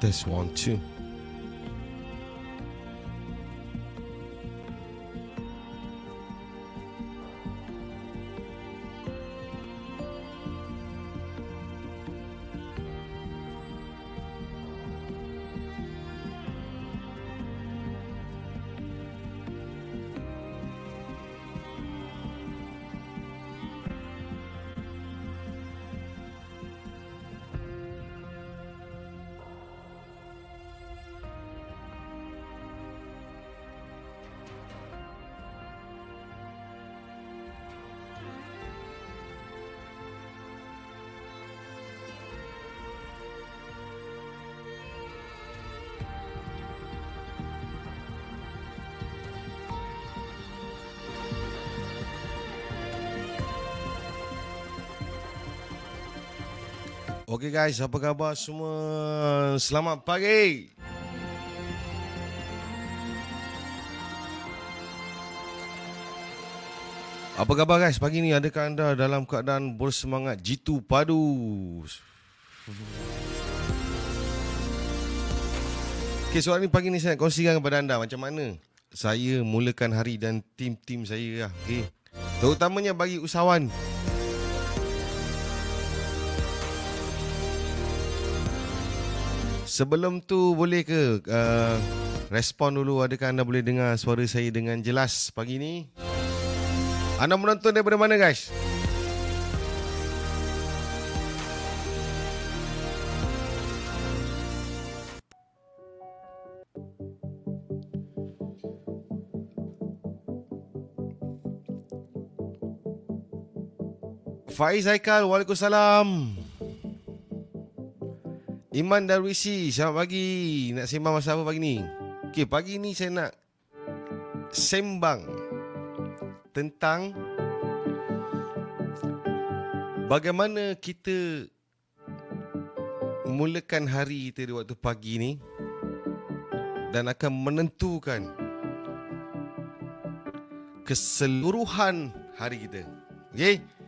Test one, two. Okay guys, apa khabar semua? Selamat pagi. Apa khabar guys? Pagi ni adakah anda dalam keadaan bersemangat jitu padu? Okay, soalan ni pagi ni saya nak kongsikan kepada anda macam mana saya mulakan hari dan tim-tim saya lah. Okay. Terutamanya bagi usahawan Sebelum tu boleh ke uh, respon dulu adakah anda boleh dengar suara saya dengan jelas pagi ni? Anda menonton daripada mana guys? Faiz Haikal, Waalaikumsalam. Iman Darwisi, selamat pagi. Nak sembang masa apa pagi ni? Okey, pagi ni saya nak sembang tentang bagaimana kita mulakan hari kita di waktu pagi ni dan akan menentukan keseluruhan hari kita. Okey?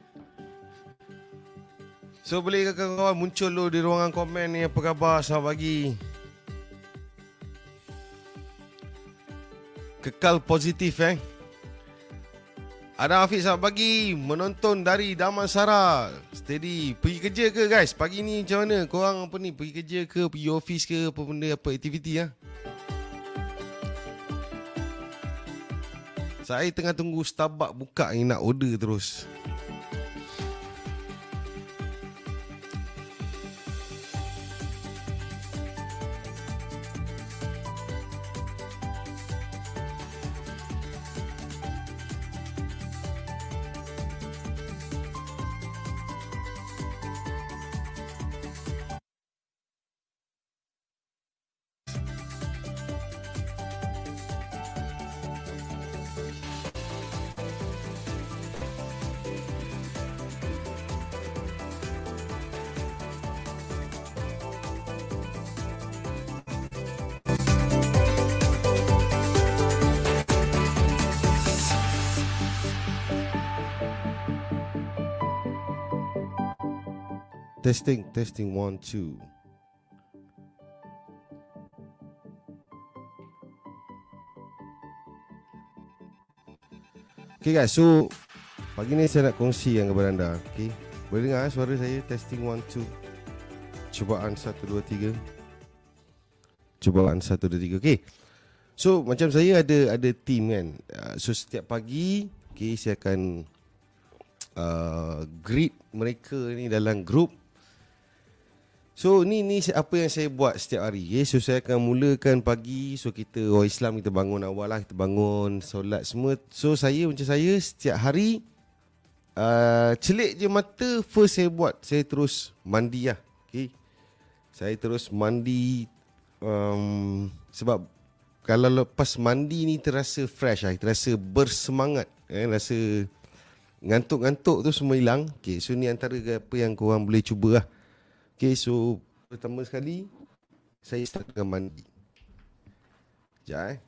So boleh kawan-kawan muncul dulu di ruangan komen ni apa khabar selamat pagi. Kekal positif eh. Ada Hafiz selamat pagi menonton dari Damansara. Steady. Pergi kerja ke guys? Pagi ni macam mana? Korang apa ni? Pergi kerja ke? Pergi office ke? Apa benda? Apa aktiviti ya? Saya tengah tunggu Starbucks buka ni nak order terus. Testing, testing, one, two. Okay guys, so pagi ni saya nak kongsi yang kepada anda. Okay, boleh dengar eh, suara saya? Testing, one, two. Cubaan satu, dua, tiga. Cubaan satu, dua, tiga. Okay. So macam saya ada ada team kan. Uh, so setiap pagi, okay, saya akan uh, greet mereka ni dalam group So ni ni apa yang saya buat setiap hari. Okay? So saya akan mulakan pagi. So kita orang Islam kita bangun awal lah. Kita bangun solat semua. So saya macam saya setiap hari. Uh, celik je mata first saya buat. Saya terus mandi lah. Okay. Saya terus mandi. Um, sebab kalau lepas mandi ni terasa fresh lah. Terasa bersemangat. Eh, rasa ngantuk-ngantuk tu semua hilang. Okay. So ni antara apa yang korang boleh cuba lah. Okay, so pertama sekali saya start dengan mandi. Sekejap eh.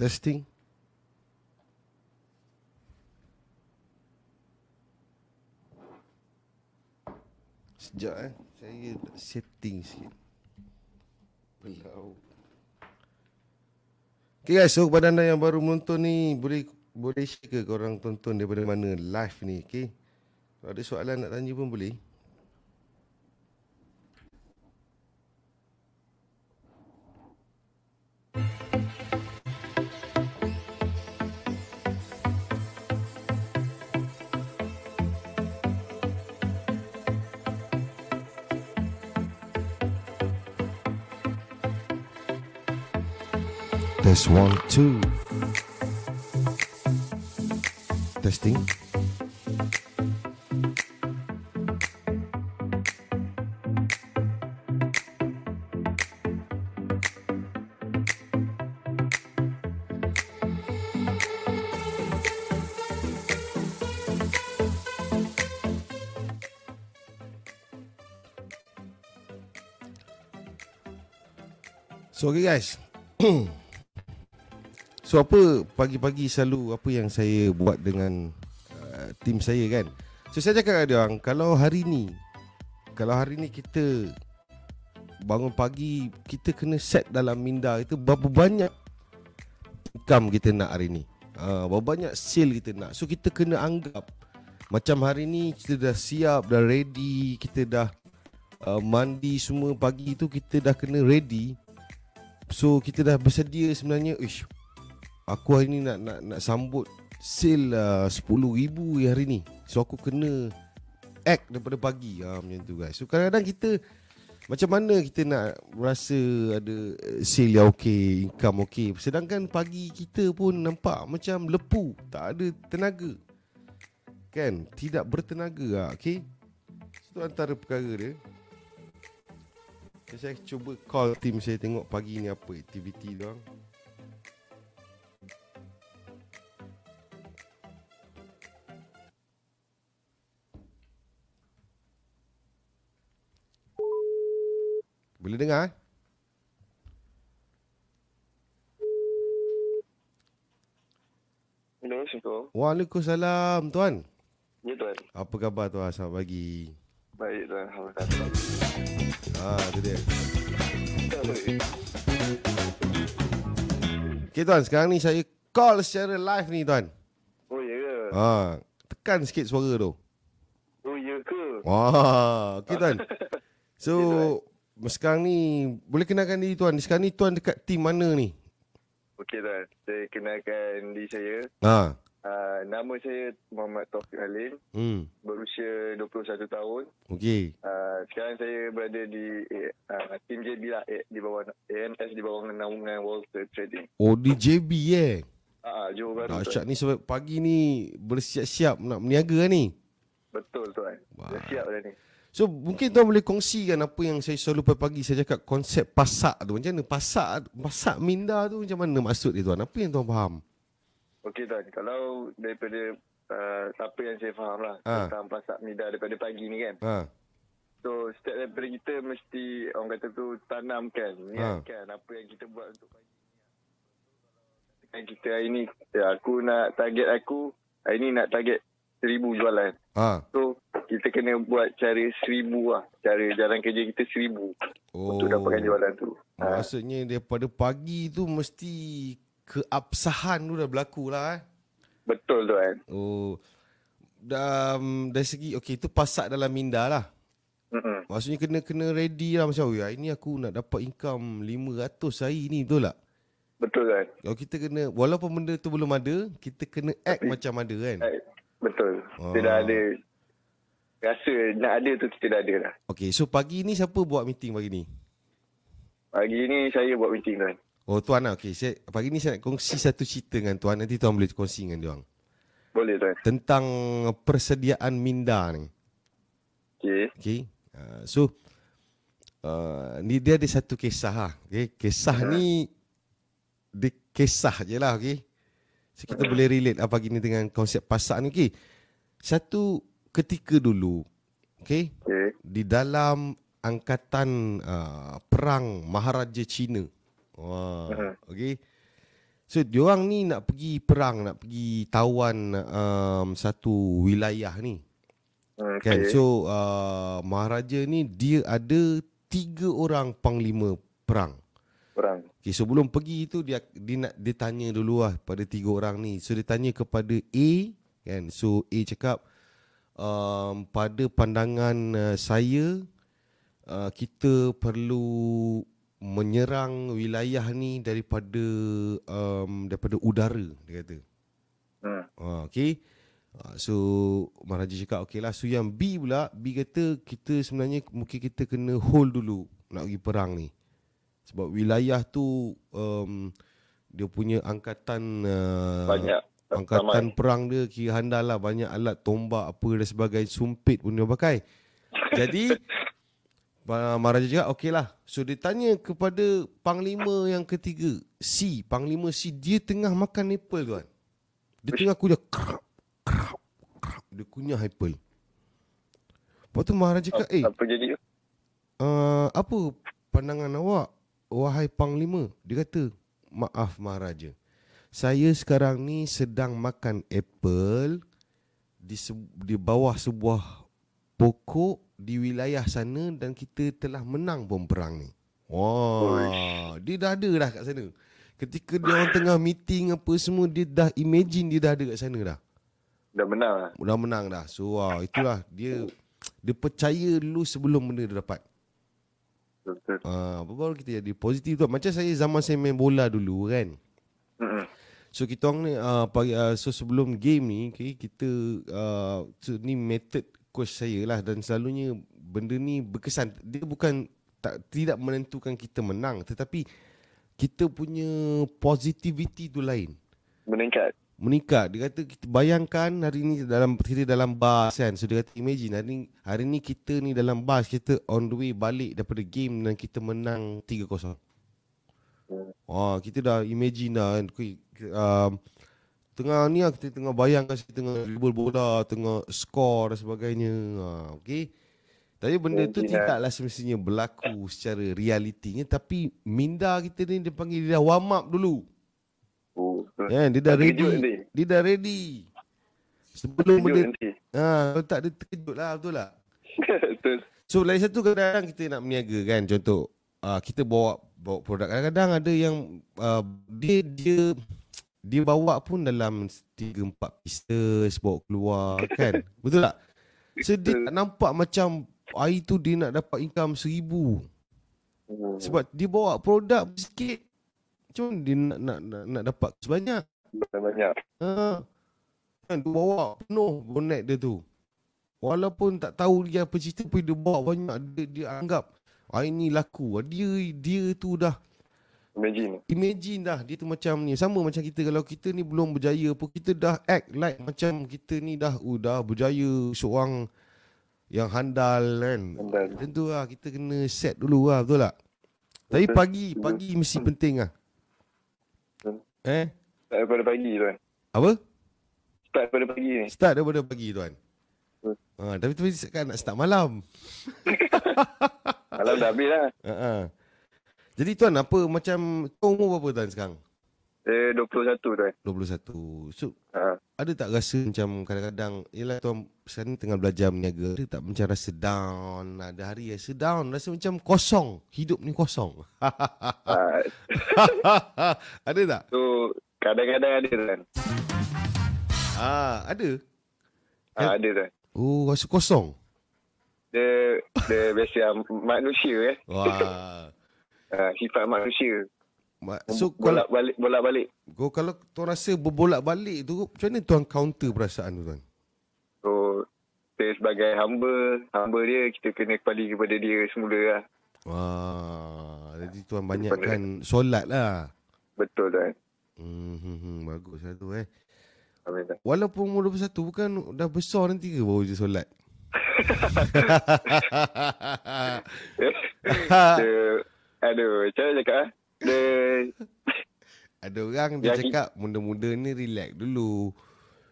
Testing. Sekejap eh. Saya setting sikit. Belau. Okay guys, so kepada anda yang baru menonton ni, boleh boleh share ke korang tonton daripada mana live ni, okay? Kalau ada soalan nak tanya pun boleh. Test one, two. Testing. So okay guys So apa pagi-pagi selalu apa yang saya buat dengan uh, tim saya kan? So saya cakap kepada orang Kalau hari ni Kalau hari ni kita Bangun pagi Kita kena set dalam minda itu Berapa banyak Income kita nak hari ni. Uh, Berapa banyak sale kita nak. So kita kena anggap Macam hari ni Kita dah siap Dah ready Kita dah uh, Mandi semua pagi tu Kita dah kena ready. So kita dah bersedia sebenarnya Ish, Aku hari ni nak nak nak sambut sale uh, 10,000 hari ni. So aku kena act daripada pagi. Ha, Macam tu guys. So kadang-kadang kita Macam mana kita nak rasa ada sale yang okey Income okey Sedangkan pagi kita pun nampak macam lepu. Tak ada tenaga. Kan? Tidak bertenaga lah okay? Itu antara perkara dia. Saya cuba call team saya tengok pagi ni apa aktiviti dia. orang. Boleh dengar eh? Hello, Assalamualaikum. Waalaikumsalam tuan. Ya, Tuan. Apa khabar tuan? Selamat pagi. Baik, Tuan. Alhamdulillah. Ah, tu dia. Ya. Okay tuan, sekarang ni saya call secara live ni tuan. Oh, ya ke? Ah, tekan sikit suara tu. Oh, ya ke? Wah, okay tuan. So, sekarang ni boleh kenalkan diri tuan. Sekarang ni tuan dekat tim mana ni? Okey, Tuan. Saya kenalkan diri saya. Ha. Uh, nama saya Muhammad Taufik Halim. Hmm. Berusia 21 tahun. Okey. Uh, sekarang saya berada di uh, tim JB lah. Eh, di bawah AMS di bawah naungan Walter Trading. Oh, di JB eh. Ah, uh, Johor Bahru. Dahsyat ni sebab pagi ni bersiap-siap nak berniaga ni. Betul, Tuan. Wah. Dah siap dah ni. So mungkin tuan boleh kongsikan apa yang saya selalu pagi saya cakap konsep pasak tu. Macam mana pasak pasak minda tu macam mana maksud dia tuan? Apa yang tuan faham? Okey, Tuan. Kalau daripada uh, apa yang saya faham lah. Ah. Tentang pasak mida daripada pagi ni kan. Ha. So setiap daripada kita mesti orang kata tu tanamkan, Ha. niatkan apa yang kita buat untuk pagi ni. Kita hari ni, ya, aku nak target aku, hari ni nak target seribu jualan. Ha. So kita kena buat cara seribu lah. Cara jalan kerja kita seribu Oh. untuk dapatkan jualan tu. Ha. Maksudnya daripada pagi tu mesti keabsahan tu dah berlaku lah eh. Betul tu kan. Oh. Dan dari segi okey itu pasak dalam minda lah. Mm-mm. Maksudnya kena kena ready lah macam ya, ini aku nak dapat income 500 hari ni betul tak? Betul kan. Kalau kita kena walaupun benda tu belum ada, kita kena act Tapi- macam ada kan. Betul. Ah. Kita dah ada rasa nak ada tu kita dah ada dah. Okey, so pagi ni siapa buat meeting pagi ni? Pagi ni saya buat meeting tuan. Oh tuan lah, okey. Saya, pagi ni saya nak kongsi satu cerita dengan tuan. Nanti tuan boleh kongsi dengan dia. Boleh tuan. Tentang persediaan minda ni. Okey. Okey. Uh, so, uh, ni dia ada satu kisah lah. Okay? Kisah ni, dia kisah je lah. Okay? So, kita boleh relate lah pagi ni dengan konsep pasak ni. Okay? Satu ketika dulu, okay? Okey. di dalam angkatan uh, perang Maharaja Cina. Wah, Mhm. okey. So diorang ni nak pergi perang, nak pergi tawan um, satu wilayah ni. Hmm, Kan? okay. So uh, Maharaja ni dia ada tiga orang panglima perang. Perang. Okay, sebelum pergi tu dia dia nak dia tanya dulu lah pada tiga orang ni. So dia tanya kepada A kan. So A cakap um, pada pandangan uh, saya uh, kita perlu menyerang wilayah ni daripada um, daripada udara dia kata. Hmm. Uh, okay. Uh, so Maharaja cakap okey lah. So yang B pula B kata kita sebenarnya mungkin kita kena hold dulu nak pergi perang ni. Sebab wilayah tu um, dia punya angkatan uh, Banyak. angkatan Ramai. perang dia kira handal lah banyak alat tombak apa dan sebagainya sumpit pun dia pakai. Jadi Maharaja cakap okey lah. So dia tanya kepada panglima yang ketiga C, panglima C dia tengah makan apple tuan. Dia tengah kunyah krap, krap, krap. Dia kunyah apple. Lepas tu Maharaja cakap, eh Apa jadi? uh, apa pandangan awak wahai panglima dia kata maaf maharaja. Saya sekarang ni sedang makan apple di se- di bawah sebuah pokok di wilayah sana dan kita telah menang bom perang ni. Wah dia dah ada dah kat sana. Ketika dia orang tengah meeting apa semua dia dah imagine dia dah ada kat sana dah. Dah menang lah. dah menang dah. So wah, itulah. Dia dia percaya dulu sebelum benda dia dapat Betul. Ah, baru kita jadi positif tu. Macam saya zaman saya main bola dulu kan. Hmm. So kita orang ni uh, pagi uh, so sebelum game ni okay, kita uh, so, ni method coach saya lah dan selalunya benda ni berkesan. Dia bukan tak tidak menentukan kita menang tetapi kita punya positivity tu lain Meningkat. Meningkat. Dia kata kita bayangkan hari ni dalam kita dalam bas kan. So dia kata imagine hari ni hari ni kita ni dalam bas kita on the way balik daripada game dan kita menang 3-0. Hmm. Wah, kita dah imagine dah kan. Um, tengah ni lah kita tengah bayangkan kita tengah dribble bola, tengah score dan sebagainya. Ha, okay. Tapi benda tu lah. tidaklah semestinya berlaku secara realitinya tapi minda kita ni dia panggil dia dah warm up dulu. Oh. Kan dia dah ready. nanti. Dia dah ready. Sebelum Terkejut nanti. ha, kalau tak dia terkejut lah betul? Betul. So lagi satu kadang-kadang kita nak meniaga kan contoh uh, kita bawa bawa produk kadang-kadang ada yang uh, dia dia dia bawa pun dalam 3 4 pieces bawa keluar kan. Betul tak? So dia tak nampak macam hari tu dia nak dapat income seribu Hmm. Sebab dia bawa produk sikit Macam mana dia nak, nak, nak, nak dapat sebanyak Banyak. Ha. Kan dia bawa penuh bonet dia tu. Walaupun tak tahu dia apa cerita pun dia bawa banyak dia, dia anggap ah ini laku. Dia dia tu dah Imagine. imagine dah dia tu macam ni. Sama macam kita kalau kita ni belum berjaya pun kita dah act like macam kita ni dah uh, dah berjaya seorang yang handal kan. Handal. Tentu lah kita kena set dulu lah betul tak? Tapi Betul. pagi pagi mesti penting lah. Eh? Start daripada pagi tuan. Apa? Start daripada pagi ni. Start daripada pagi tuan. Hmm. Ha, tapi tu kan nak start malam. Malam dah habis lah. Ha, ha. Jadi tuan apa macam kau umur berapa tuan sekarang? Saya 21 tuan. 21. So Ha. ada tak rasa macam kadang-kadang Yelah tuan sekarang ni tengah belajar meniaga Ada tak macam rasa down Ada hari rasa down Rasa macam kosong Hidup ni kosong ha. Ada tak? So, kadang-kadang ada tuan. Ah, Ada Ha, ada tuan. Oh rasa kosong Dia, dia biasa manusia eh. Wah Ha, sifat manusia. Ma- So kalau bolak balik, bolak balik. Kau kalau tuan rasa berbolak-balik tu macam mana tuan counter perasaan tu tuan? Saya sebagai hamba, hamba dia, kita kena kembali kepada dia semula lah. Wah, jadi tuan banyakkan solat lah. Betul tuan. Hmm, hmm, hmm, bagus lah tu eh. Amin. Walaupun umur 21 bukan dah besar nanti ke baru je solat? dia, aduh, macam mana cakap ah? Dia, Ada orang dia cakap muda-muda ni relax dulu.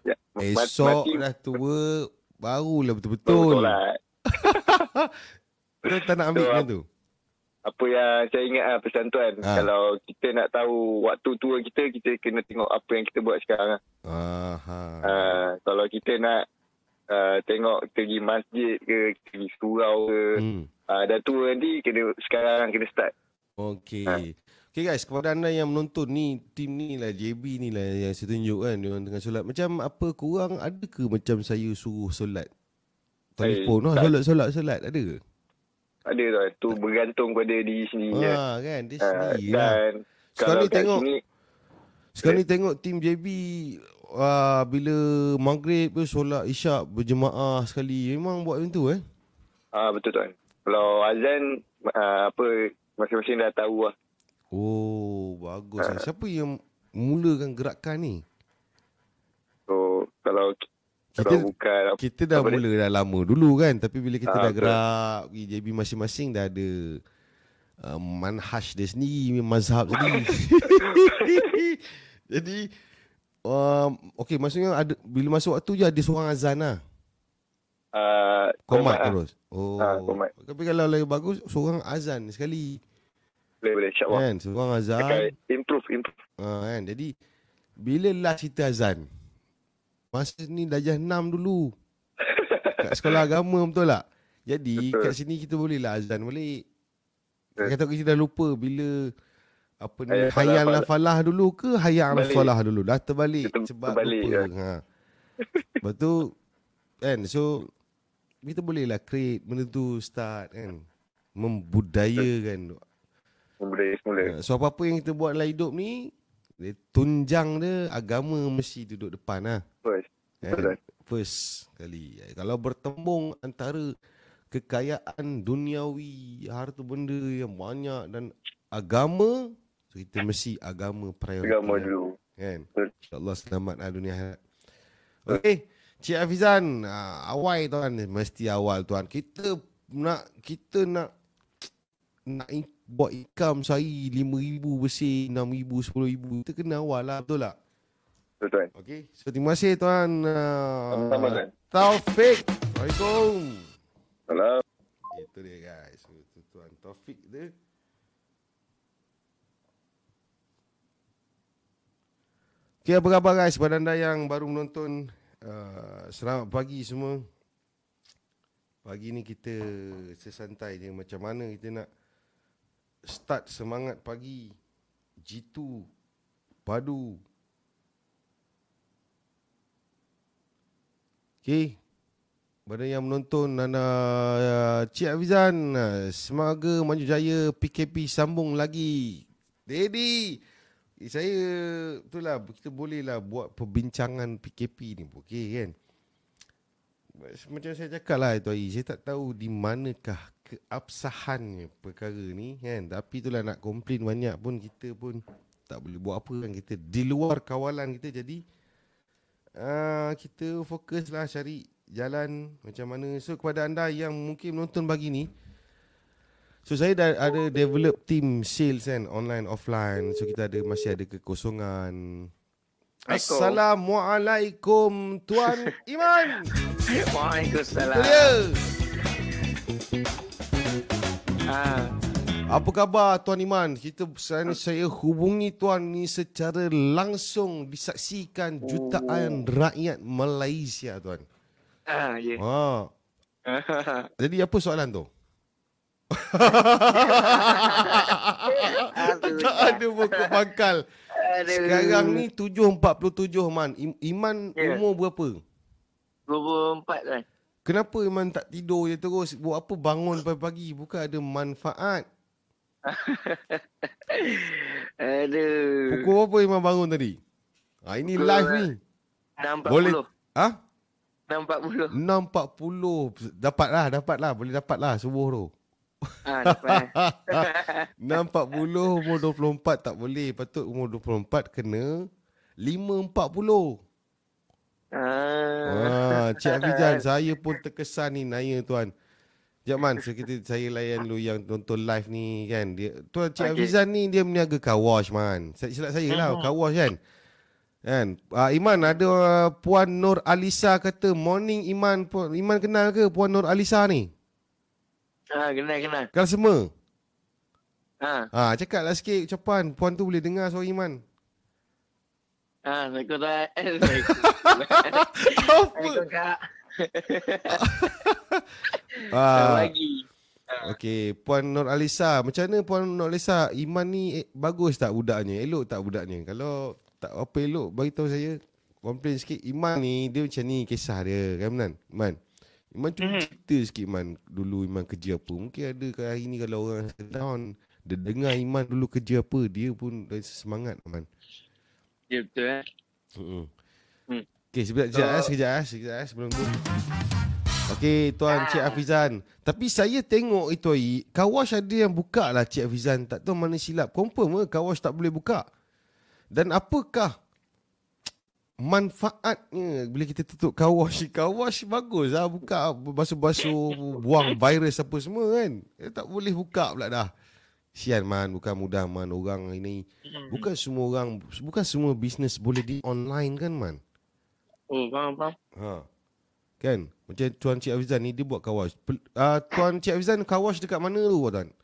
ya, Esok mati, dah tua barulah betul betul-betul. lah. Tuan tak nak ambil So, tu? apa yang saya ingat lah pesan tuan. Ah. Kalau kita nak tahu waktu tua kita, kita kena tengok apa yang kita buat sekarang. lah. Aha. Uh, kalau kita nak uh, tengok kita pergi masjid ke, kita pergi surau ke, Hmm. uh, dah tua nanti kena sekarang kena start. Okey. Ha. Okey guys, kepada anda yang menonton ni, tim ni lah JB ni lah yang saya tunjuk kan dia orang tengah solat. Macam apa kurang ada ke macam saya suruh solat? Telefon Eh, lah, solat solat solat ada ke? Ada tuan. Tu bergantung pada diri sendiri. Ha kan, dia Uh, sendiri lah. dan Sekarang kalau ni tengok sini, Sekarang ni tengok tim JB uh, bila maghrib tu solat isyak berjemaah sekali. Memang buat macam tu eh. ah betul tuan. Kalau azan, uh, apa, masing-masing dah tahu lah. Oh, bagus lah. Siapa yang mulakan gerakan ni? So, kalau Kita kalau bukan kita dah Apa dia? mula dah lama dulu kan tapi bila kita Ah, dah betul. gerak pergi JB masing-masing dah ada uh, manhaj dia sendiri mazhab sendiri jadi um, okey maksudnya ada bila masuk waktu je ada seorang azan lah uh, komat lah. terus oh Ah, komat. tapi kalau lagi bagus seorang azan sekali Boleh, boleh. InsyaAllah. kan seorang azan Akan improve, improve. Ha, kan? Jadi bila last kita azan? Masa ni darjah 6 dulu. Kat sekolah agama betul tak? Jadi Betul. kat sini kita boleh lah azan balik. Kata kita dah lupa bila apa ni hayal falah- la falah dulu ke hayal falah dulu dah terbalik Kita sebab terbalik, lupa. kan? Ha. Betul kan so kita boleh lah create benda tu start kan membudayakan Membudaya semula. So apa-apa yang kita buat dalam hidup ni dia tunjang dia agama mesti duduk depan lah. First. Kan? First kali. Eh, Kalau bertembung antara kekayaan duniawi, harta benda yang banyak dan agama, so kita mesti agama priority. Agama lah, dulu. Kan? InsyaAllah selamat lah dunia akhirat. Okey. Cik Hafizan, uh, awal tuan, mesti awal tuan. Kita nak kita nak nak buat income sehari RM5,000 bersih, RM6,000, RM10,000. Kita kena awal lah, betul tak? Betul tuan. Okey. So terima kasih tuan. Sama-sama, Uh, tuan. Taufik. Assalamualaikum. Salam. Itu dia guys. So, tu tuan Taufik dia. Okay, apa khabar guys? Pada anda yang baru menonton, uh, selamat pagi semua. Pagi ni kita sesantai je macam mana kita nak start semangat pagi. Jitu, padu. Okay, pada yang menonton Nana uh, Cik Afizan uh, Semoga maju jaya PKP sambung lagi Daddy eh, Saya Itulah Kita boleh lah Buat perbincangan PKP ni Okay kan Macam saya cakap lah itu hari Saya tak tahu di manakah Keabsahannya perkara ni kan Tapi itulah nak komplain banyak pun Kita pun Tak boleh buat apa kan Kita di luar kawalan kita Jadi uh, kita fokus lah cari jalan macam mana. So kepada anda yang mungkin menonton pagi ni, so saya dah ada develop team sales kan, online, offline. So kita ada masih ada kekosongan. Assalamualaikum Tuan Iman. Waalaikumsalam. Ah, Apa khabar Tuan Iman? Kita saya, saya hubungi Tuan ni secara langsung disaksikan jutaan rakyat Malaysia Tuan. ah, ya. Ha. Jadi apa soalan tu? Tak ada pokok pangkal. Sekarang ni 7.47 Man. Im- Iman Ya. umur berapa? 24 kan. Kenapa Iman tak tidur je terus? Buat apa bangun pagi-pagi? Bukan ada manfaat. Aduh. Pukul berapa Iman bangun tadi? Ha, ini Pukul- live ni. 6.40. Boleh. Ha? 6.40. 6.40. Dapat lah, dapat lah. Boleh dapat lah subuh tu. Ah, dapat. 6.40 umur 24 tak boleh. Patut umur 24 kena 5.40. Ah. Ah, Cik Hafizan, saya pun terkesan ni nanya tuan. Sekejap man, so kita, saya layan dulu yang tonton live ni kan. Dia, tuan Cik Okey. Hafizan ni dia meniaga car wash man. Saya silap saya lah, Hmm. car wash kan. Kan? Ah, Iman ada uh, Puan Nur Alisa kata morning Iman. Puan, Iman kenal ke Puan Nur Alisa ni? Ah, kenal kenal. Kenal semua? Ha. Ha, cakaplah sikit ucapan. Puan tu boleh dengar suara Iman. Ha, Assalamualaikum Tuan. Assalamualaikum. Apa? Assalamualaikum Kak. Selamat Ah, pagi. Okey, Puan Nur Alisa. Macam mana Puan Nur Alisa? Iman ni eh, bagus tak budaknya? Elok tak budaknya? Kalau tak apa elok, bagi tahu saya. Komplain sikit. Iman ni, dia macam ni kisah dia. Kan Iman? Iman. Iman tu Mhm. cerita sikit Iman. Dulu Iman kerja apa. Mungkin ada ke hari ni kalau orang down. Dia dengar Iman dulu kerja apa. Dia pun rasa semangat Iman. Ya betul eh. Hmm. Hmm. Okey, sekejap, sekejap, eh, sekejap, eh, sekejap, eh, sebelum tu. Okey, Tuan Cik Hafizan. Tapi saya tengok itu hari, kawash ada yang buka lah Cik Hafizan. Tak tahu mana silap. Confirm ke kawash tak boleh buka? Dan apakah manfaatnya bila kita tutup kawash? Kawash bagus lah buka basuh-basuh, buang virus apa semua kan. Eh, tak boleh buka pula dah. Sian man, bukan mudah man. Orang ini, bukan semua orang, bukan semua bisnes boleh di online kan man. Oh, faham, faham. Ha. Kan? Macam Tuan Cik Hafizan ni dia buat kawash. Pel, uh, Tuan Cik Hafizan kawash dekat mana tu tuan?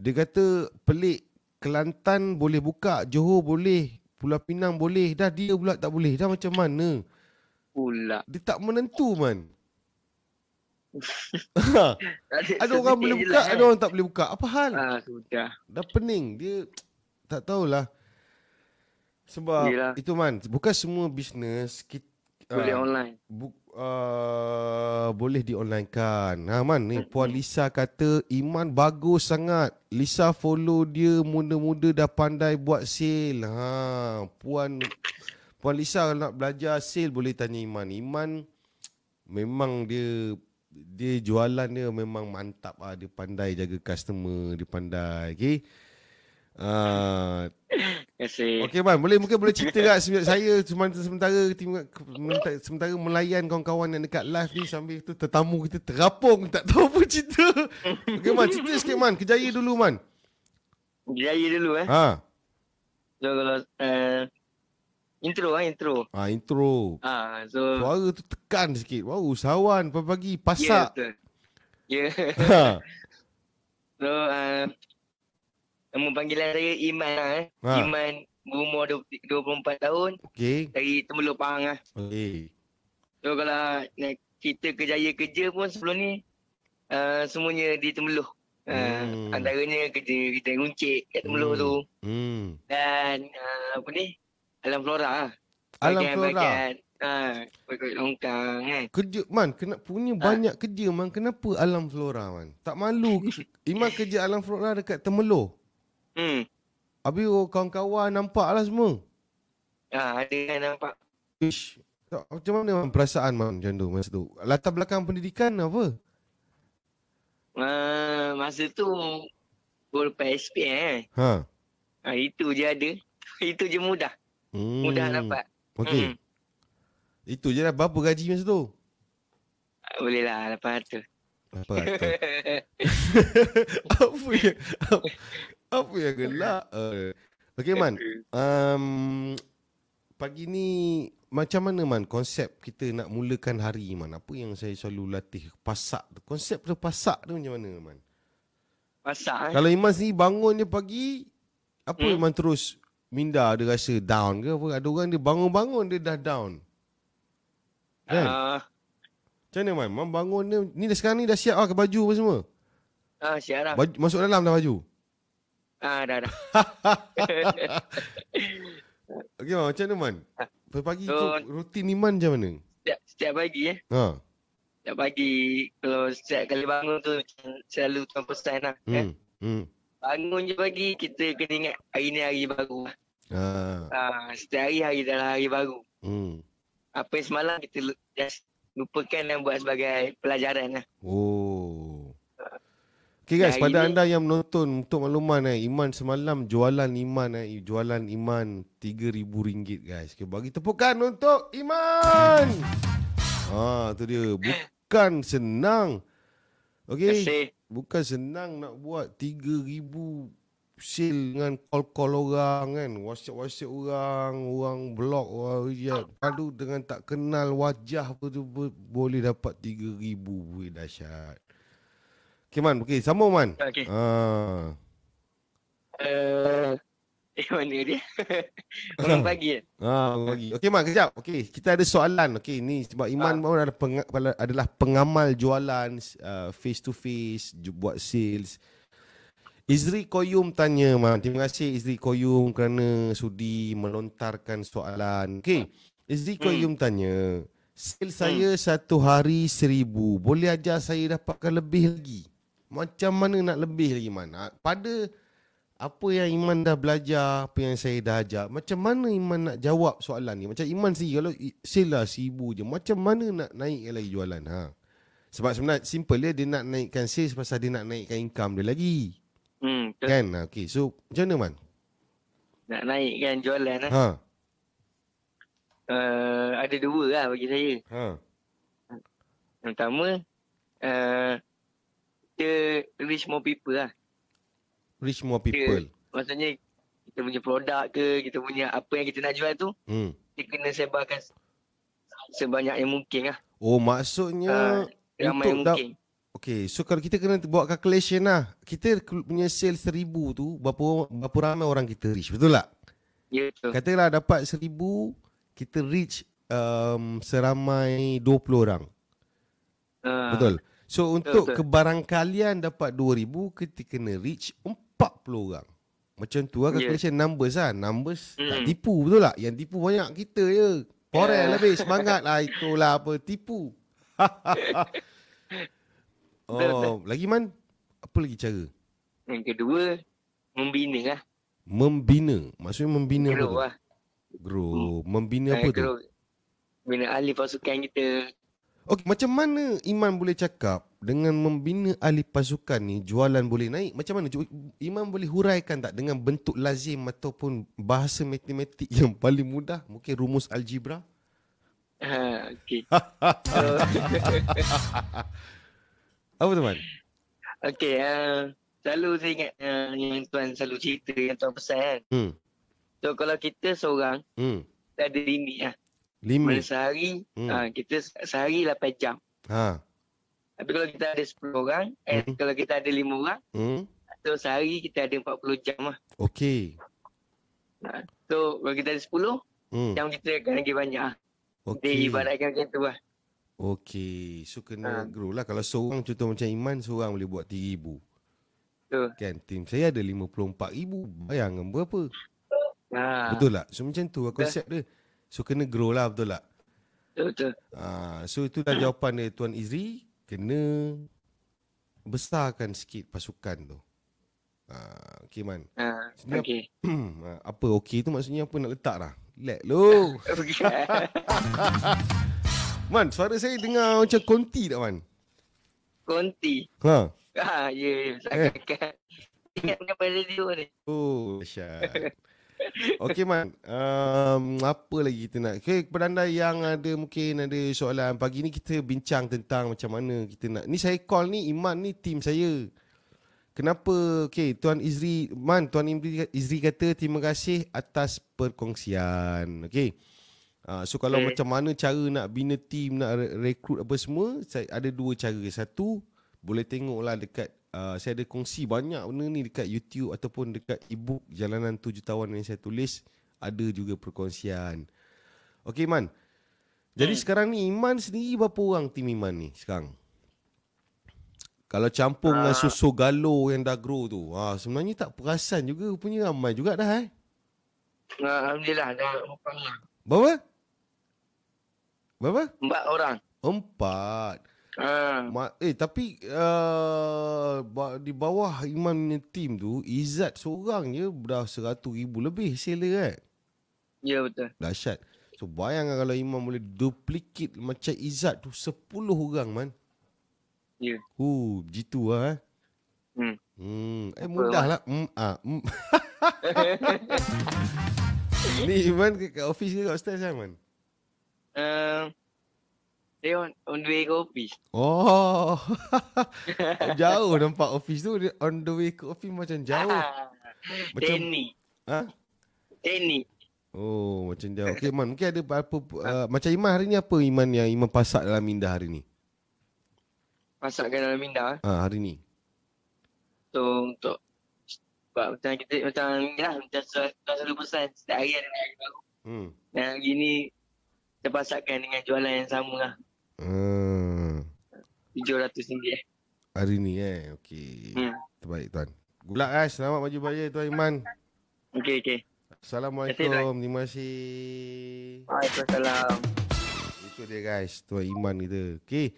Dia kata pelik Kelantan boleh buka, Johor boleh, Pulau Pinang boleh. Dah dia pula tak boleh. Dah macam mana? Pula. Dia tak menentu man. Ha, ada orang boleh buka, ada orang tak boleh buka. Apa hal? Ah, sudah. Dah pening. Dia tak tahulah. Sebab Yelah. itu man, bukan semua bisnes kita Boleh ah, online. Bu, uh, boleh di-onlinekan. Ha man ni Puan Lisa kata Iman bagus sangat. Lisa follow dia muda-muda dah pandai buat sale. Ha Puan Puan Lisa nak belajar sale boleh tanya Iman. Iman memang dia dia jualan dia memang mantap ah dia pandai jaga customer, dia pandai. Okey. Uh, Terima. Okey man, boleh mungkin boleh cerita kat sementara saya sementara sementara sementara, melayan kawan-kawan yang dekat live ni sambil tu tetamu kita terapung tak tahu apa cerita. Okey man, cerita sikit man, kejaya dulu man. Jaya dulu eh. Ha. So kalau uh, intro ah intro. Ha intro. Ah, so Suara tu tekan sikit. Wow, usahawan pagi-pagi ya pasak. Ya. Ha. So uh, nama panggilan saya Iman lah eh. Ha. Iman berumur 20 24 tahun Okey. dari Temeluk Pahang lah. Okey. So kalau nak cerita kejaya kerja pun sebelum ni uh, semuanya di Temeloh. Uh, Hmm. Antaranya kerja kita runcit kat Temeloh Hmm. tu Hmm. dan uh, apa ni Alam Flora lah. Alam Flora. Bagian, uh, bagian longkang kan. Kerja man, kena punya Ha. banyak kerja man. Kenapa Alam Flora man? Tak malu? Iman kerja Alam Flora dekat Temeloh. Hmm. Habis oh, kawan-kawan nampak lah semua. Ah, ada kan nampak. Ish. Tak, Macam mana man, perasaan man macam tu masa tu? Latar belakang pendidikan apa? Uh, masa tu gol PSP eh. Ha. Ah, itu je ada. itu je mudah. Hmm. Mudah dapat. Okey. Hmm. Itu je lah. Berapa gaji masa tu? Boleh lah 800. Apa? apa yang apa, apa yang gelak? Uh, Okey man. Um, pagi ni macam mana man konsep kita nak mulakan hari man? Apa yang saya selalu latih pasak tu. Konsep tu pasak tu macam mana man? Masak eh. Kalau Iman sendiri bangun je pagi, apa Hmm. Iman terus minda dia rasa down ke apa? Ada orang dia bangun-bangun dia dah down. Kan? Ah, Macam mana Man? Man bangun dia, ni dah sekarang ni dah siap lah ke baju apa semua? ah, siap lah. Baju, masuk dalam dah baju? Ah, dah dah. Okey Man, macam mana Man? Pagi So- tu rutin Iman macam mana? Setiap, setiap pagi eh. Ha. Setiap pagi kalau setiap kali bangun tu selalu tuan pesan lah. Eh. Hmm. Bangun je pagi kita kena ingat hari ni hari baru lah. Ha. Ah, setiap hari hari dalam hari baru. Hmm. Apa yang semalam kita just lupakan dan buat sebagai pelajaran lah. Oh. Okay guys, pada anda yang menonton untuk makluman eh, Iman semalam jualan Iman eh, jualan Iman RM3,000 guys. Okay, bagi tepukan untuk Iman. Ha, tu dia. Bukan senang. Terima Okay, kasih. Bukan senang nak buat 3000 sale dengan call-call orang kan. WhatsApp-WhatsApp orang, orang blog, orang ya, padu dengan tak kenal wajah apa tu bo- boleh dapat 3000 Weh dahsyat. Okay Man, okay, sambung Man. Okey. Ah. Uh, eh mana dia? Orang pagi. Ah, bagi. Okey mak kejap. Okey, kita ada soalan. Okey, ni sebab Iman Ah. baru ada peng, adalah pengamal jualan uh, face to face, buat sales. Izri Koyum tanya, man. Terima kasih Izri Koyum kerana sudi melontarkan soalan. Okey, Izri Hmm. Koyum tanya, sales saya satu hari seribu. Boleh ajar saya dapatkan lebih lagi? Macam mana nak lebih lagi, Man? Ah, Pada apa yang Iman dah belajar, apa yang saya dah ajar, macam mana Iman nak jawab soalan ni? Macam Iman sendiri, kalau lah seribu je, macam mana nak naikkan lagi jualan? Ha? Sebab sebenarnya simple dia, dia nak naikkan sales pasal dia nak naikkan income dia lagi. Hmm, betul. Kan? Ha, okay. So, macam mana Man? Nak naikkan jualan lah. Ha? Uh, ada dua lah bagi saya. Ha? Yang pertama, uh, kita reach more people lah. Reach more people. Maksudnya, kita punya produk ke, kita punya apa yang kita nak jual tu, Hmm. kita kena sebarkan sebanyak yang mungkin lah. Oh, maksudnya... Ramai yang da- mungkin. Okay, so kalau kita kena buat calculation lah. Kita punya sales seribu tu, berapa, berapa ramai orang kita reach, betul tak? Ya, betul. Katalah dapat seribu, kita reach um, seramai 20 orang. Uh, Betul. So untuk betul. kebarangkalian dapat 2000, kita kena reach 40 orang. Macam tu lah calculation numbers lah. Numbers tak Mm. tipu betul tak? Yang tipu banyak kita je. Porel Ya. lebih semangat lah itulah apa tipu. Oh, lagi man? Apa lagi cara? Yang kedua, membina lah. Membina. Maksudnya membina apa Grow tu? lah. Grow. Membina Eh, apa tu? grow. Bina ahli pasukan kita. Okey, macam mana Iman boleh cakap dengan membina ahli pasukan ni jualan boleh naik? Macam mana? Iman boleh huraikan tak dengan bentuk lazim ataupun bahasa matematik yang paling mudah? Mungkin rumus algebra? Ha, okay. so, Apa tu Man? okay, uh, selalu saya ingat uh, yang tuan selalu cerita, yang tuan pesan kan. Hmm. So kalau kita seorang, Hmm. kita ada limit lah. Mana Limit. sehari, Hmm. uh, kita se- sehari 8 jam. Ha. Tapi kalau kita ada 10 orang, eh, Hmm. kalau kita ada 5 orang, Hmm. so sehari kita ada 40 jam lah. Okey. So kalau kita ada 10, Hmm. jam kita akan lagi banyak lah. Dia Okey. ibaratkan macam tu lah. Okey. So kena Ha. grow lah. Kalau seorang contoh macam Iman, seorang boleh buat 3,000. Betul. Kan? Tim saya ada 54,000. Bayangkan berapa? Ha, Betul tak? So macam tu lah konsep dia. So kena grow lah betul tak? betul, betul. Ah, so itulah jawapan dia Tuan Izri kena besarkan sikit pasukan tu. Ah, okey man. Ha, Sebenarnya- okay. Ah, apa okey tu maksudnya apa nak letak dah? Let lo. Man, suara saya dengar macam konti tak man? Konti. Ha. Ha, ya, ya. Sangat. Ingat dengan radio ni. Oh, dahsyat. Okey man, um, apa lagi kita nak? Okay, kepada anda yang ada mungkin ada soalan pagi ni kita bincang tentang macam mana kita nak. Ni saya call ni Iman ni tim saya. Kenapa? Okay, Tuan Izri, Man, Tuan Izri, Izri kata terima kasih atas perkongsian. Okay. Uh, so kalau Okay. macam mana cara nak bina tim, nak re- rekrut apa semua, saya ada dua cara. Satu, boleh tengoklah dekat uh, saya ada kongsi banyak benda ni dekat YouTube ataupun dekat ebook Jalanan Tujuh Tawan yang saya tulis ada juga perkongsian. Okey Man. Jadi Hmm. sekarang ni Iman sendiri berapa orang tim Iman ni sekarang? Kalau campur dengan Ah. susu galo yang dah grow tu. Ha, sebenarnya tak perasan juga punya ramai juga dah eh. Alhamdulillah, dah empat orang. Berapa? Berapa? Empat orang. Empat. Ha, Ma- eh tapi uh, di bawah Iman punya team tu Izzat seorang je dah seratus ribu lebih dia kan. ya betul. Dahsyat. So bayangkan kalau Iman boleh duplicate macam Izzat tu 10 orang man. Ya. Uh, jitu lah eh. Hmm. Hmm, eh mudah lah. Hmm, ah, hmm. Ni Iman ke kat office ke kat upstairs kan man? Uh, dia on, on the way ke office. Oh. jauh nampak office tu Dia on the way ke office macam jauh. Ah, Macam Teknik. ha? Teknik. Oh, macam jauh. Okey Man, mungkin ada apa uh, macam Iman hari ni apa Iman yang Iman pasak dalam minda hari ni? Masakkan dalam minda. Ha, hari ni. So untuk Sebab macam kita macam ni lah macam selalu pesan setiap hari ada hari baru. Hmm. Dan hari ni terpasakkan dengan jualan yang sama lah. Ah, RM700 eh. hari ni eh. Okey. Hmm. Terbaik tuan. Good luck guys. Selamat maju raya tuan Iman. Okey, okey. Assalamualaikum. Terima kasih. Waalaikumsalam. Itu dia guys. Tuan Iman kita. Okey.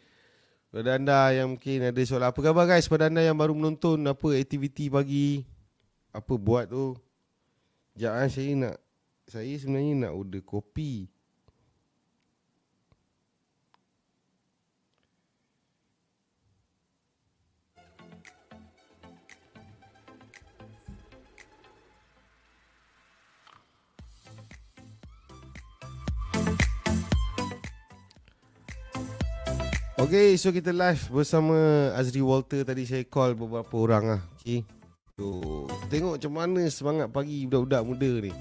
Pada anda yang mungkin ada soalan. Apa khabar guys? Pada anda yang baru menonton. Apa aktiviti pagi. Apa buat tu. Sekejap ah, saya nak. Saya sebenarnya nak order kopi. Okay, so kita live bersama Azri Walter. Tadi saya call beberapa orang lah. Okay. So, tengok macam mana semangat pagi budak-budak muda ni.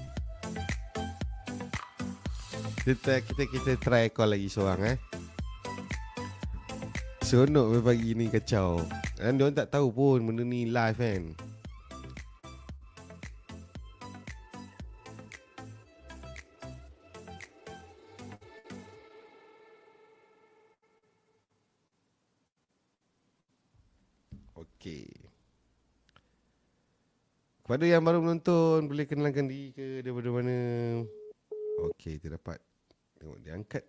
Kita, kita, kita try call lagi seorang eh. Seronok pagi ni kacau. Dan dia tak tahu pun benda ni live kan. Kepada yang baru menonton, boleh kenalkan diri ke daripada mana? Okey, kita dapat. Tengok dia angkat.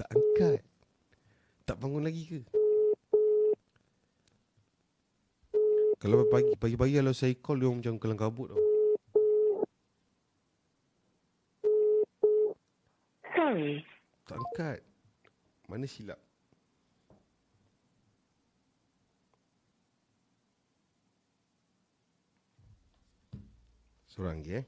Tak angkat. Tak bangun lagi ke? Kalau pagi pagi-pagi kalau saya call dia macam kelang kabut tau. Sorry. Angkat. Mana silap? Seorang lagi eh.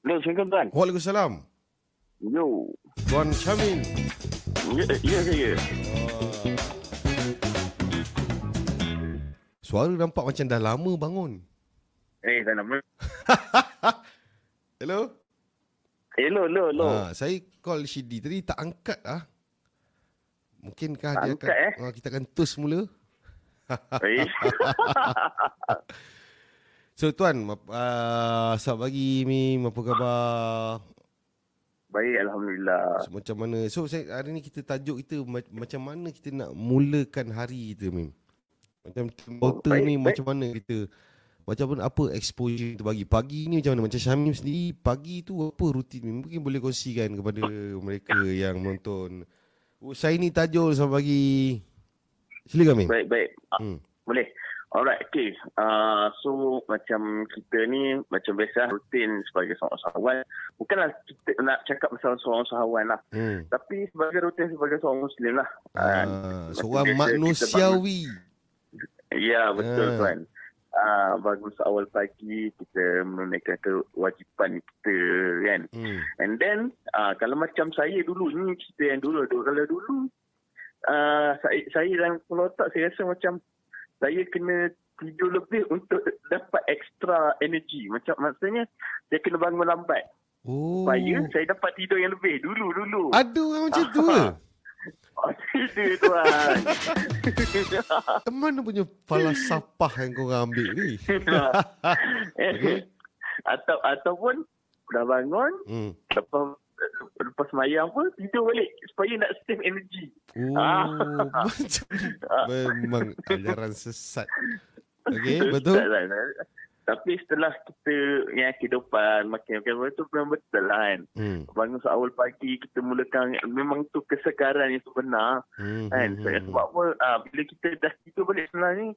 Hello, Assalamualaikum Tuan. Waalaikumsalam. Yo. Tuan Syamin. Ya, ya saya. Suara nampak macam dah lama bangun. Eh, dah lama. Hello? Hello, hello, hello. Ha, saya call Shidi tadi tak angkat ah. Mungkinkah Tak dia angkat, akan eh? ah, kita akan tus mula. Eh. So tuan, uh, selamat pagi Mim, apa khabar? Baik, Alhamdulillah. So, macam mana? So saya, hari ni kita tajuk kita ma- macam mana kita nak mulakan hari kita Mim. Macam baik, ni baik. macam mana kita macam mana apa exposure kita bagi. Pagi ni macam mana? Macam Syamim sendiri pagi tu apa rutin Mim? Mungkin boleh kongsikan kepada mereka yang menonton. Oh, saya ni tajuk selamat pagi. Silakan Mim. Baik, baik. Hmm. Boleh. Alright, okay. Uh, so, macam kita ni, macam biasa, rutin sebagai seorang usahawan. Bukanlah kita nak cakap pasal seorang usahawan lah. Hmm. Tapi sebagai rutin sebagai seorang Muslim lah. Ah, macam seorang biasa kita manusiawi. Ya, betul Ah. tuan. Uh, bagus awal pagi kita menunaikan kewajipan kita kan. Hmm. And then uh, kalau macam saya dulu ni cerita yang dulu kalau dulu uh, saya saya dalam kepala otak saya rasa macam saya kena tidur lebih untuk dapat extra energy. Macam maksudnya saya kena bangun lambat Oh. supaya saya dapat tidur yang lebih dulu dulu. Ada orang macam tu ke? Oh, tidur tuan. Mana punya falsafah yang kau ambil ni? Okey. Atau ataupun dah bangun Hmm. lepas lepas semayang pun tidur balik supaya nak save energy. Oh, Ah. macam memang ajaran sesat. Okey, betul? Tak, tak, tak. Tapi setelah kita yang kehidupan makin makin tu memang betul lah kan. Hmm. Bangun seawal pagi kita mulakan memang tu kesekaran yang sebenar Hmm. kan. hmm, Saya hmm, sebab apa ah, bila kita dah tidur balik sebenarnya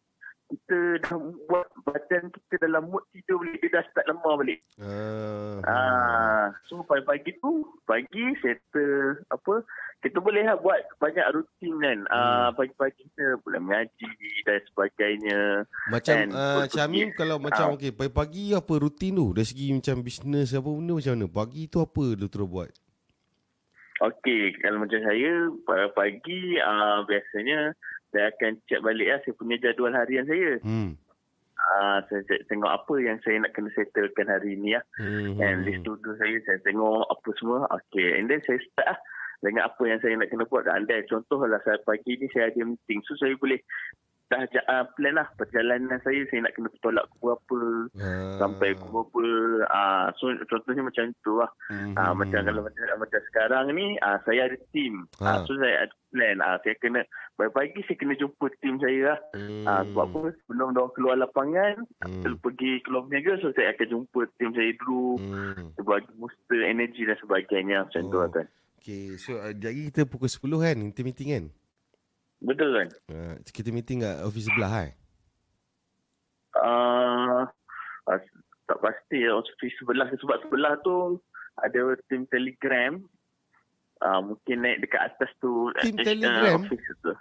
kita dah buat badan kita dalam mood tidur balik dia dah start lemah balik. Ah. Ah, so pagi-pagi tu pagi settle apa kita boleh lah buat banyak rutin kan. Ah, pagi-pagi kita boleh mengaji dan sebagainya. Macam And uh, betul- Syamim kalau macam Ah. okey pagi-pagi apa rutin tu dari segi macam bisnes apa benda macam mana? Pagi tu apa lu terus buat? Okey, kalau macam saya pagi uh, biasanya saya akan check balik lah saya punya jadual harian saya. Hmm. Uh, saya check, tengok apa yang saya nak kena settlekan hari ni lah. Hmm. And list to do saya, saya tengok apa semua. Okay, and then saya start lah dengan apa yang saya nak kena buat. Dan contohlah saya pagi ni saya ada meeting. So saya boleh dah uh, plan lah perjalanan saya. Saya nak kena bertolak pukul apa. Ah. Sampai pukul apa. Uh, so contohnya macam tu lah. Hmm. Ah macam kalau macam, macam sekarang ni ah saya ada team. Ha. Ah so saya ada plan. Ah saya kena pagi-pagi saya kena jumpa team saya lah. Hmm. Ah sebab apa sebelum dia keluar lapangan, Hmm. pergi keluar berniaga so saya akan jumpa team saya dulu. Dia bagi booster energi dan sebagainya macam tu Oh. lah kan. Okay, so uh, jadi kita pukul 10 kan, kita meeting kan? Betul kan? Uh, kita meeting kat office sebelah kan? Uh, uh, tak pasti lah office sebelah sebab sebelah tu ada team telegram. Uh, mungkin naik dekat atas tu. Eh, Telegram? Uh, office tu.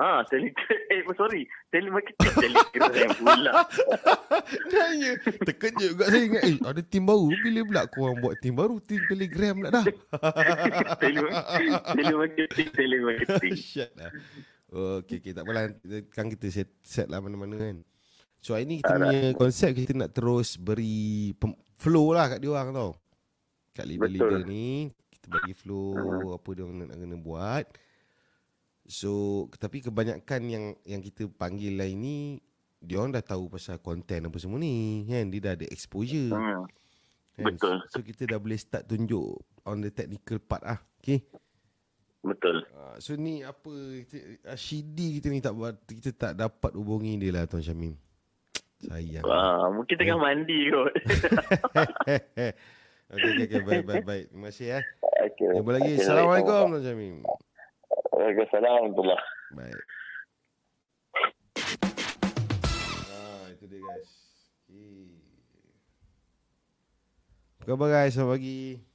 Ha, telegram. Eh, sorry. Telemarketing telegram pula. Tanya. Terkejut juga saya ingat, eh ada team baru. Bila pula korang buat team baru? Team telegram pula dah. Telem- telemarketing, telemarketing. Shut lah. Oh, okay, okay. Tak apalah. Kan kita set, set lah mana-mana kan. So hari ni kita punya konsep kita nak terus beri pem- flow lah kat dia orang tau. Kat leader-leader ni. Kita bagi flow apa dia orang nak kena buat. So tapi kebanyakan yang yang kita panggil lah ini dia orang dah tahu pasal konten apa semua ni kan dia dah ada exposure Hmm. kan? betul. so kita dah boleh start tunjuk on the technical part ah okay Betul. Uh, so ni apa kita, uh, Shidi kita ni tak kita tak dapat hubungi dia lah Tuan Syamim. Sayang. Ah, mungkin tengah mandi kot. okay, okay, okay, baik, baik, baik. Terima kasih eh. okay. Jumpa lagi. Okay, Assalamualaikum Tuan Syamim. Waalaikumsalam warahmatullahi Baik. Ah, itu dia guys. Okay. Apa khabar guys? Selamat pagi.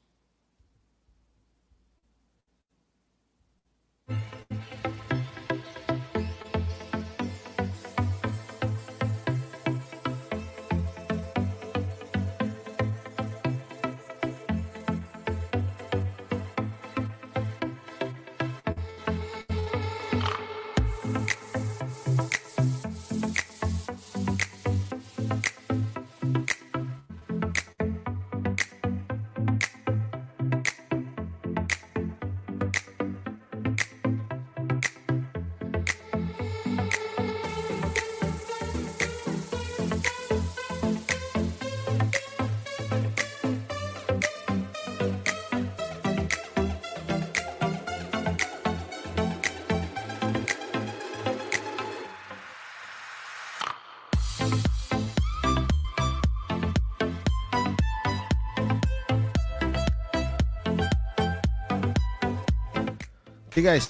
Guys.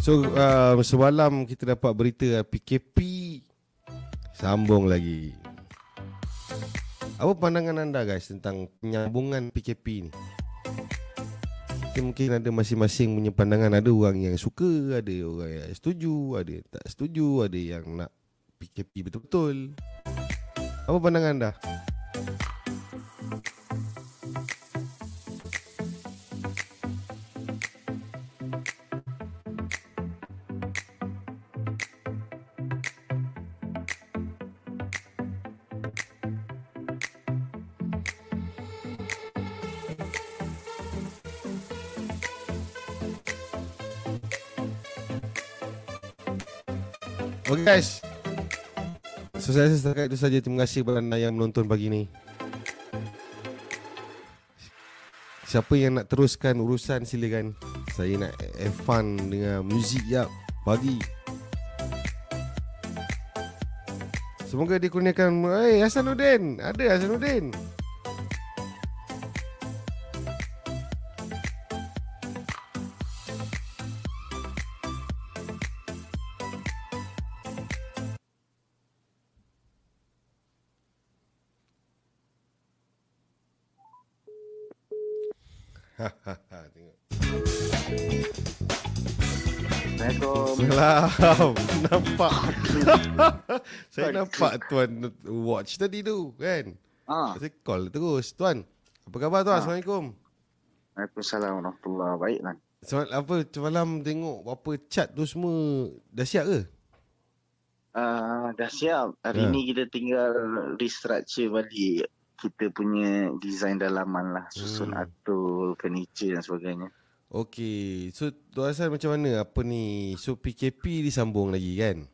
So uh, semalam kita dapat berita PKP sambung lagi. Apa pandangan anda guys tentang penyambungan PKP ni? Okay, mungkin ada masing-masing punya pandangan. Ada orang yang suka, ada orang yang setuju, ada yang tak setuju, ada yang nak PKP betul-betul. Apa pandangan anda? Okay guys? So saya rasa setakat itu saja. Terima kasih kepada anda yang menonton pagi ni. Siapa yang nak teruskan urusan silakan. Saya nak have fun dengan muzik ya Pagi. Semoga dikurniakan. Eh hey, Hasanuddin. Ada Hasanuddin Salam Nampak Saya nampak tuan watch tadi tu kan Ah, Saya call terus Tuan Apa khabar tuan Ah. Assalamualaikum Waalaikumsalam warahmatullahi Baik kan. Semalam apa semalam tengok apa cat tu semua dah siap ke? Uh, dah siap. Hari Ya. ni kita tinggal restructure balik kita punya design dalaman lah. Susun Hmm. atur, furniture dan sebagainya. Okey. So Tuan Hassan macam mana apa ni? So PKP disambung lagi kan?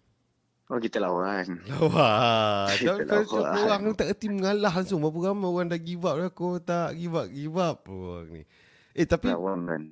Oh kita lawan. Lawan. Kita kalau lawan. orang tak erti mengalah langsung. Berapa ramai orang dah give up dah. Kau tak give up, give up. Orang ni. Eh tapi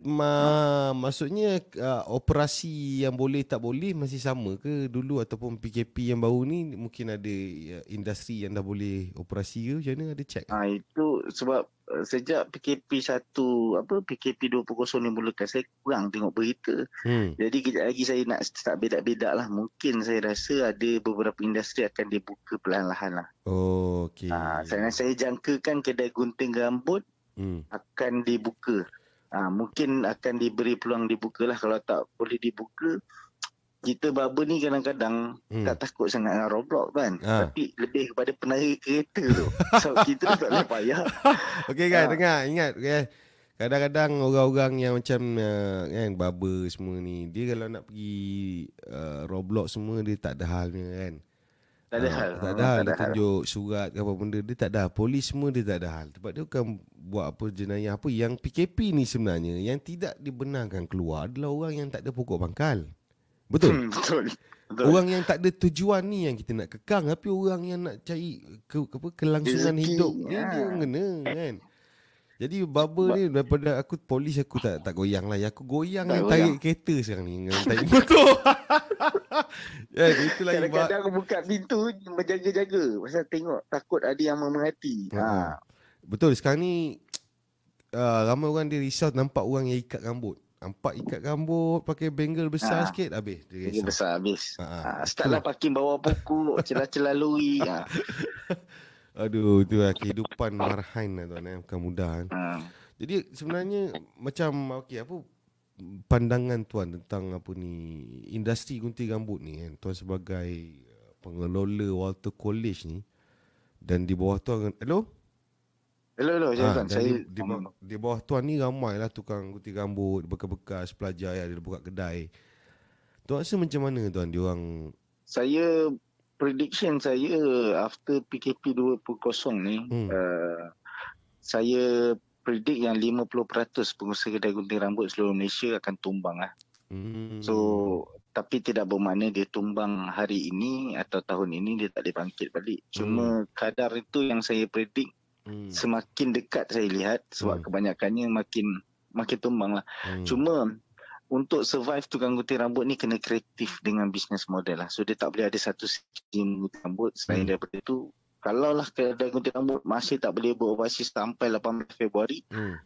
ma, maksudnya uh, operasi yang boleh tak boleh masih sama ke dulu ataupun PKP yang baru ni mungkin ada uh, industri yang dah boleh operasi ke macam mana ada check? Ah itu sebab uh, sejak PKP 1 apa PKP 2.0 ni mulakan saya kurang tengok berita. Hmm. Jadi kejap lagi saya nak start bedak-bedak lah. Mungkin saya rasa ada beberapa industri akan dibuka perlahan-lahan lah. Oh, okey. Ah, saya, saya jangkakan kedai gunting rambut Hmm. akan dibuka. Ha, mungkin akan diberi peluang dibuka lah. Kalau tak boleh dibuka, kita barber ni kadang-kadang Hmm. tak takut sangat dengan Roblox kan. Ha. Tapi lebih kepada penari kereta tu. So kita tak boleh payah. Okey guys, Ah. dengar, ingat okay. Kadang-kadang orang-orang yang macam uh, kan barber semua ni, dia kalau nak pergi uh, Roblox semua dia tak ada halnya kan. Tak ada Ah, hal. Tak ada hal. Dia tunjuk surat ke apa benda. Dia tak ada. Polis semua dia tak ada hal. Sebab dia bukan buat apa jenayah apa. Yang PKP ni sebenarnya yang tidak dibenarkan keluar adalah orang yang tak ada pokok pangkal. Betul? Hmm, betul. Betul. Orang yang tak ada tujuan ni yang kita nak kekang. Tapi orang yang nak cari ke, apa, kelangsungan Rezeki, hidup ni ya. dia kena kan. Jadi barber ni daripada aku polis aku tak tak goyang lah. Yang aku goyang Tak yang goyang. tarik kereta sekarang ni. Tarik motor. ya, itu lagi Kadang-kadang aku buka pintu berjaga-jaga. Pasal tengok takut ada yang memerhati. Ha. Ha. Betul sekarang ni uh, ramai orang dia risau nampak orang yang ikat rambut. Nampak ikat rambut pakai bangle besar Ha. sikit habis dia risau. besar habis. Ha, ha. Ha. Start lah parking bawah pokok, celah-celah lori. Ha. Aduh tu lah kehidupan marhain lah tuan eh. Bukan mudah kan. Ha. Jadi sebenarnya macam okey apa pandangan tuan tentang apa ni industri gunting rambut ni kan. Tuan sebagai uh, pengelola Walter College ni dan di bawah tuan hello Hello, hello. Ha, dan saya di, di, bawah, di bawah tuan ni ramai lah tukang gunting rambut, bekas-bekas pelajar yang ada buka kedai. Tuan rasa macam mana tuan diorang saya prediction saya after PKP 2.0 ni Hmm. uh, saya predict yang 50% pengusaha kedai gunting rambut seluruh Malaysia akan tumbang lah. hmm, So tapi tidak bermakna dia tumbang hari ini atau tahun ini dia tak boleh bangkit balik. Cuma kadar itu yang saya predict hmm, semakin dekat saya lihat sebab Hmm. kebanyakannya makin makin tumbang lah. hmm, Cuma untuk survive tukang gunting rambut ni kena kreatif dengan business model lah. So dia tak boleh ada satu sistem gunting rambut selain Hmm. daripada itu. Kalau lah kedai gunting rambut masih tak boleh beroperasi sampai 18 Februari. hmm,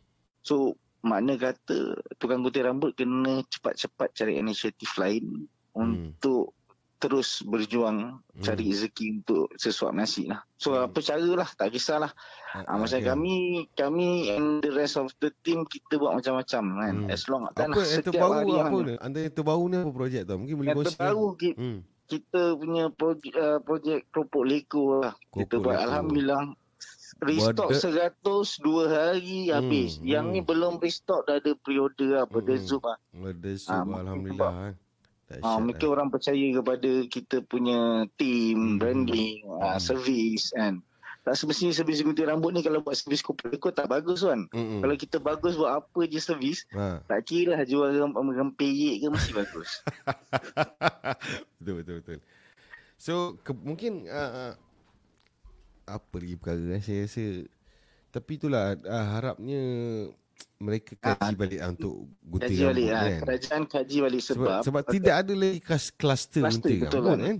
So makna kata tukang gunting rambut kena cepat-cepat cari inisiatif lain Hmm. untuk terus berjuang Hmm. cari rezeki untuk sesuap nasi lah. So Hmm. apa cara lah tak kisahlah. Ah, Ha, macam okay. kami kami and the rest of the team kita buat macam-macam kan. Hmm. As long kan apa yang setiap hari apa yang ni? Antara yang terbaru ni apa projek tuan? Mungkin boleh yang kongsi. terbaru ki- Hmm. Kita punya projek, uh, projek keropok leko lah. kita Keropok buat leko. alhamdulillah restock Wadah. 100 dua hari Hmm, habis. Yang hmm. ni belum restock dah ada pre-order lah, pada Hmm. Zoom lah. Ada Ah, sub mungkin alhamdulillah. Ha, mungkin lah. orang percaya kepada kita punya team, Hmm. branding, Hmm. uh, servis kan. Tak semestinya servis gunting rambut ni kalau buat servis keropok leko tak bagus kan. Mm-mm. Kalau kita bagus buat apa je servis, Ha. tak kira lah jual rem- rempeyek ke mesti bagus. betul betul betul. So ke, mungkin uh, uh, apa lagi perkara eh, saya rasa tapi itulah uh, harapnya mereka kaji Ah, balik lah untuk gunting Kaji balik rambut lah. kan. Kerajaan kaji balik Sebab, sebab sebab tidak ada lagi kluster Kluster, gunting betul rambut kan? kan.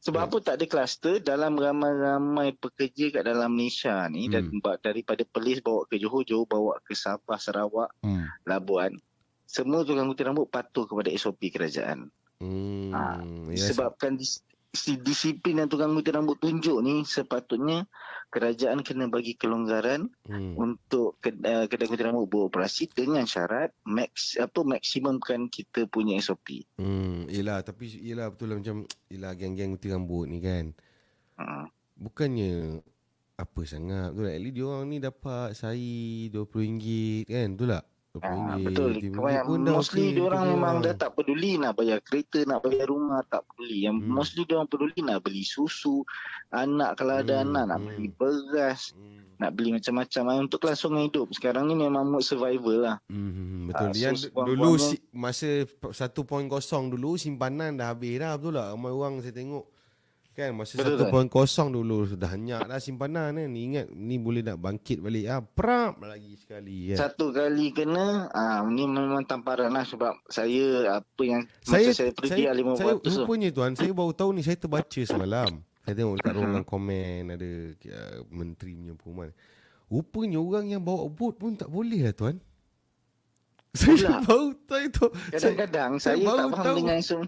Sebab apa tak ada kluster dalam ramai-ramai pekerja kat dalam Malaysia ni Hmm. dan daripada Perlis bawa ke Johor, Johor bawa ke Sabah, Sarawak, Hmm. Labuan. Semua tukang gunting rambut patuh kepada SOP kerajaan. Hmm. Disebabkan dis- si disiplin yang tukang gunting rambut tunjuk ni sepatutnya kerajaan kena bagi kelonggaran hmm. untuk kedai, kedai gunting rambut beroperasi dengan syarat max apa maksimumkan kita punya SOP. Hmm, yelah tapi yelah betul lah macam yelah geng-geng gunting rambut ni kan. Ha. Bukannya apa sangat betul tak? At least dia orang ni dapat sayi RM20 kan betul tak? RM20 Ah, betul. RM20 Kebanyakan pun mostly dia orang memang orang. dah tak peduli nak bayar kereta, nak bayar rumah, tak peduli. Yang Hmm. mostly dia orang peduli nak beli susu, anak kalau ada Hmm, anak nak hmm. beli beras, Hmm. nak beli macam-macam untuk kelangsungan hidup. Sekarang ni memang mood survival lah. Hmm, betul. Ah, so Yang sekurang-kurangnya- dulu si, masa 1.0 dulu simpanan dah habis dah betul tak? Ramai orang saya tengok kan masa Betul, 1.0 dulu sudah banyak dah simpanan kan. Ni ingat ni boleh nak bangkit balik ah prap lagi sekali kan. Satu kali kena, ah ni memang tamparan lah sebab saya apa yang Saya masa saya pergi saya, lah 50% saya tu. rupanya tuan saya baru tahu ni saya terbaca semalam. Saya tengok dekat ruangan komen ada uh, menteri punya pengumuman. Rupanya orang yang bawa bot pun tak boleh lah tuan. Saya Pula. baru tahu tu. Saya, Kadang-kadang saya saya, baru tak faham tahu. dengan isu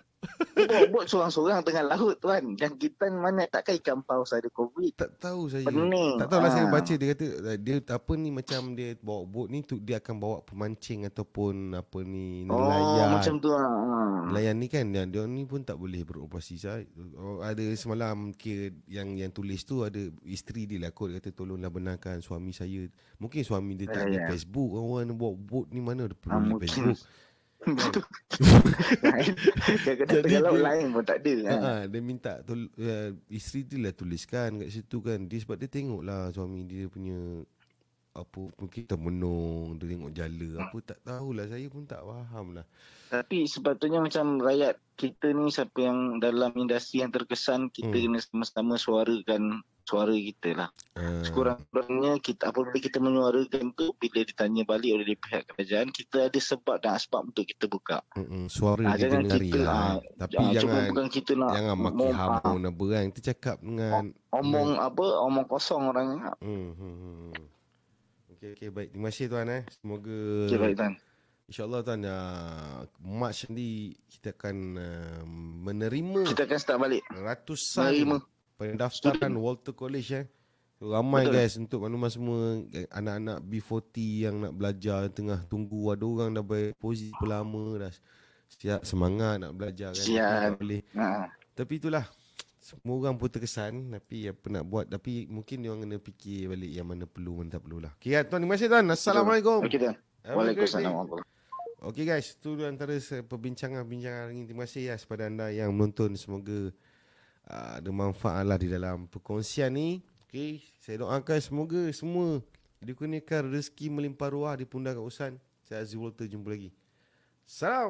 Bawa bot seorang-seorang tengah laut tuan. Dan kita mana takkan ikan paus ada covid. tak tahu saya. Pening. Tak tahu lah saya Ah. baca dia kata dia apa ni macam dia bawa bot ni tu dia akan bawa pemancing ataupun apa ni Oh nelayan. macam tu lah. Ah. Nelayan ni kan dia, dia ni pun tak boleh beroperasi saya. Oh, ada semalam kira yang yang tulis tu ada isteri dia lah kot dia kata tolonglah benarkan suami saya. Mungkin suami dia tak ada Ya, ya. Facebook. Orang yang bawa bot ni mana Ah, perlu mungkin. Facebook. Betul. Lain. Kadang-kadang Jadi tengah laut dia- lain pun tak ada. Ha, ha, dia minta tol, uh, isteri dia lah tuliskan kat situ kan. Dia sebab dia tengok lah suami dia punya apa mungkin termenung, dia tengok jala apa tak tahulah saya pun tak faham lah. Tapi sepatutnya macam rakyat kita ni siapa yang dalam industri yang terkesan kita Hmm. kena sama-sama suarakan suara kita lah. Uh, Sekurang-kurangnya kita apabila kita menyuarakan tu bila ditanya balik oleh pihak kerajaan kita ada sebab dan asbab untuk kita buka. mm, suara dengari kita, lah. ah, Tapi cuma jangan bukan kita nak jangan maki mom- ham ah, pun apa kan. Kita cakap dengan omong apa omong kosong orang. Hmm, hmm, hmm. Okey okey baik. Terima kasih tuan eh. Semoga Okay, baik tuan. InsyaAllah tuan uh, March nanti kita akan uh, menerima Kita akan start balik. ratusan Menerima. Pendaftaran Walter College eh. Ramai Betul. guys untuk makluman semua anak-anak B40 yang nak belajar tengah tunggu ada orang dah bayar lama dah siap semangat nak belajar kan. Siap. Tak boleh. Ha. Tapi itulah semua orang pun terkesan tapi apa nak buat tapi mungkin dia orang kena fikir balik yang mana perlu mana tak perlulah. Okey tuan terima kasih tuan. Assalamualaikum. Okey tuan. Waalaikumsalam. Okey guys, itu antara perbincangan-perbincangan hari ini. Terima kasih ya kepada anda yang menonton. Semoga uh, ada manfaat lah di dalam perkongsian ni. Okey, saya doakan semoga semua dikurniakan rezeki melimpah ruah di pundak Ustaz. Saya Azizul Walter jumpa lagi. Salam.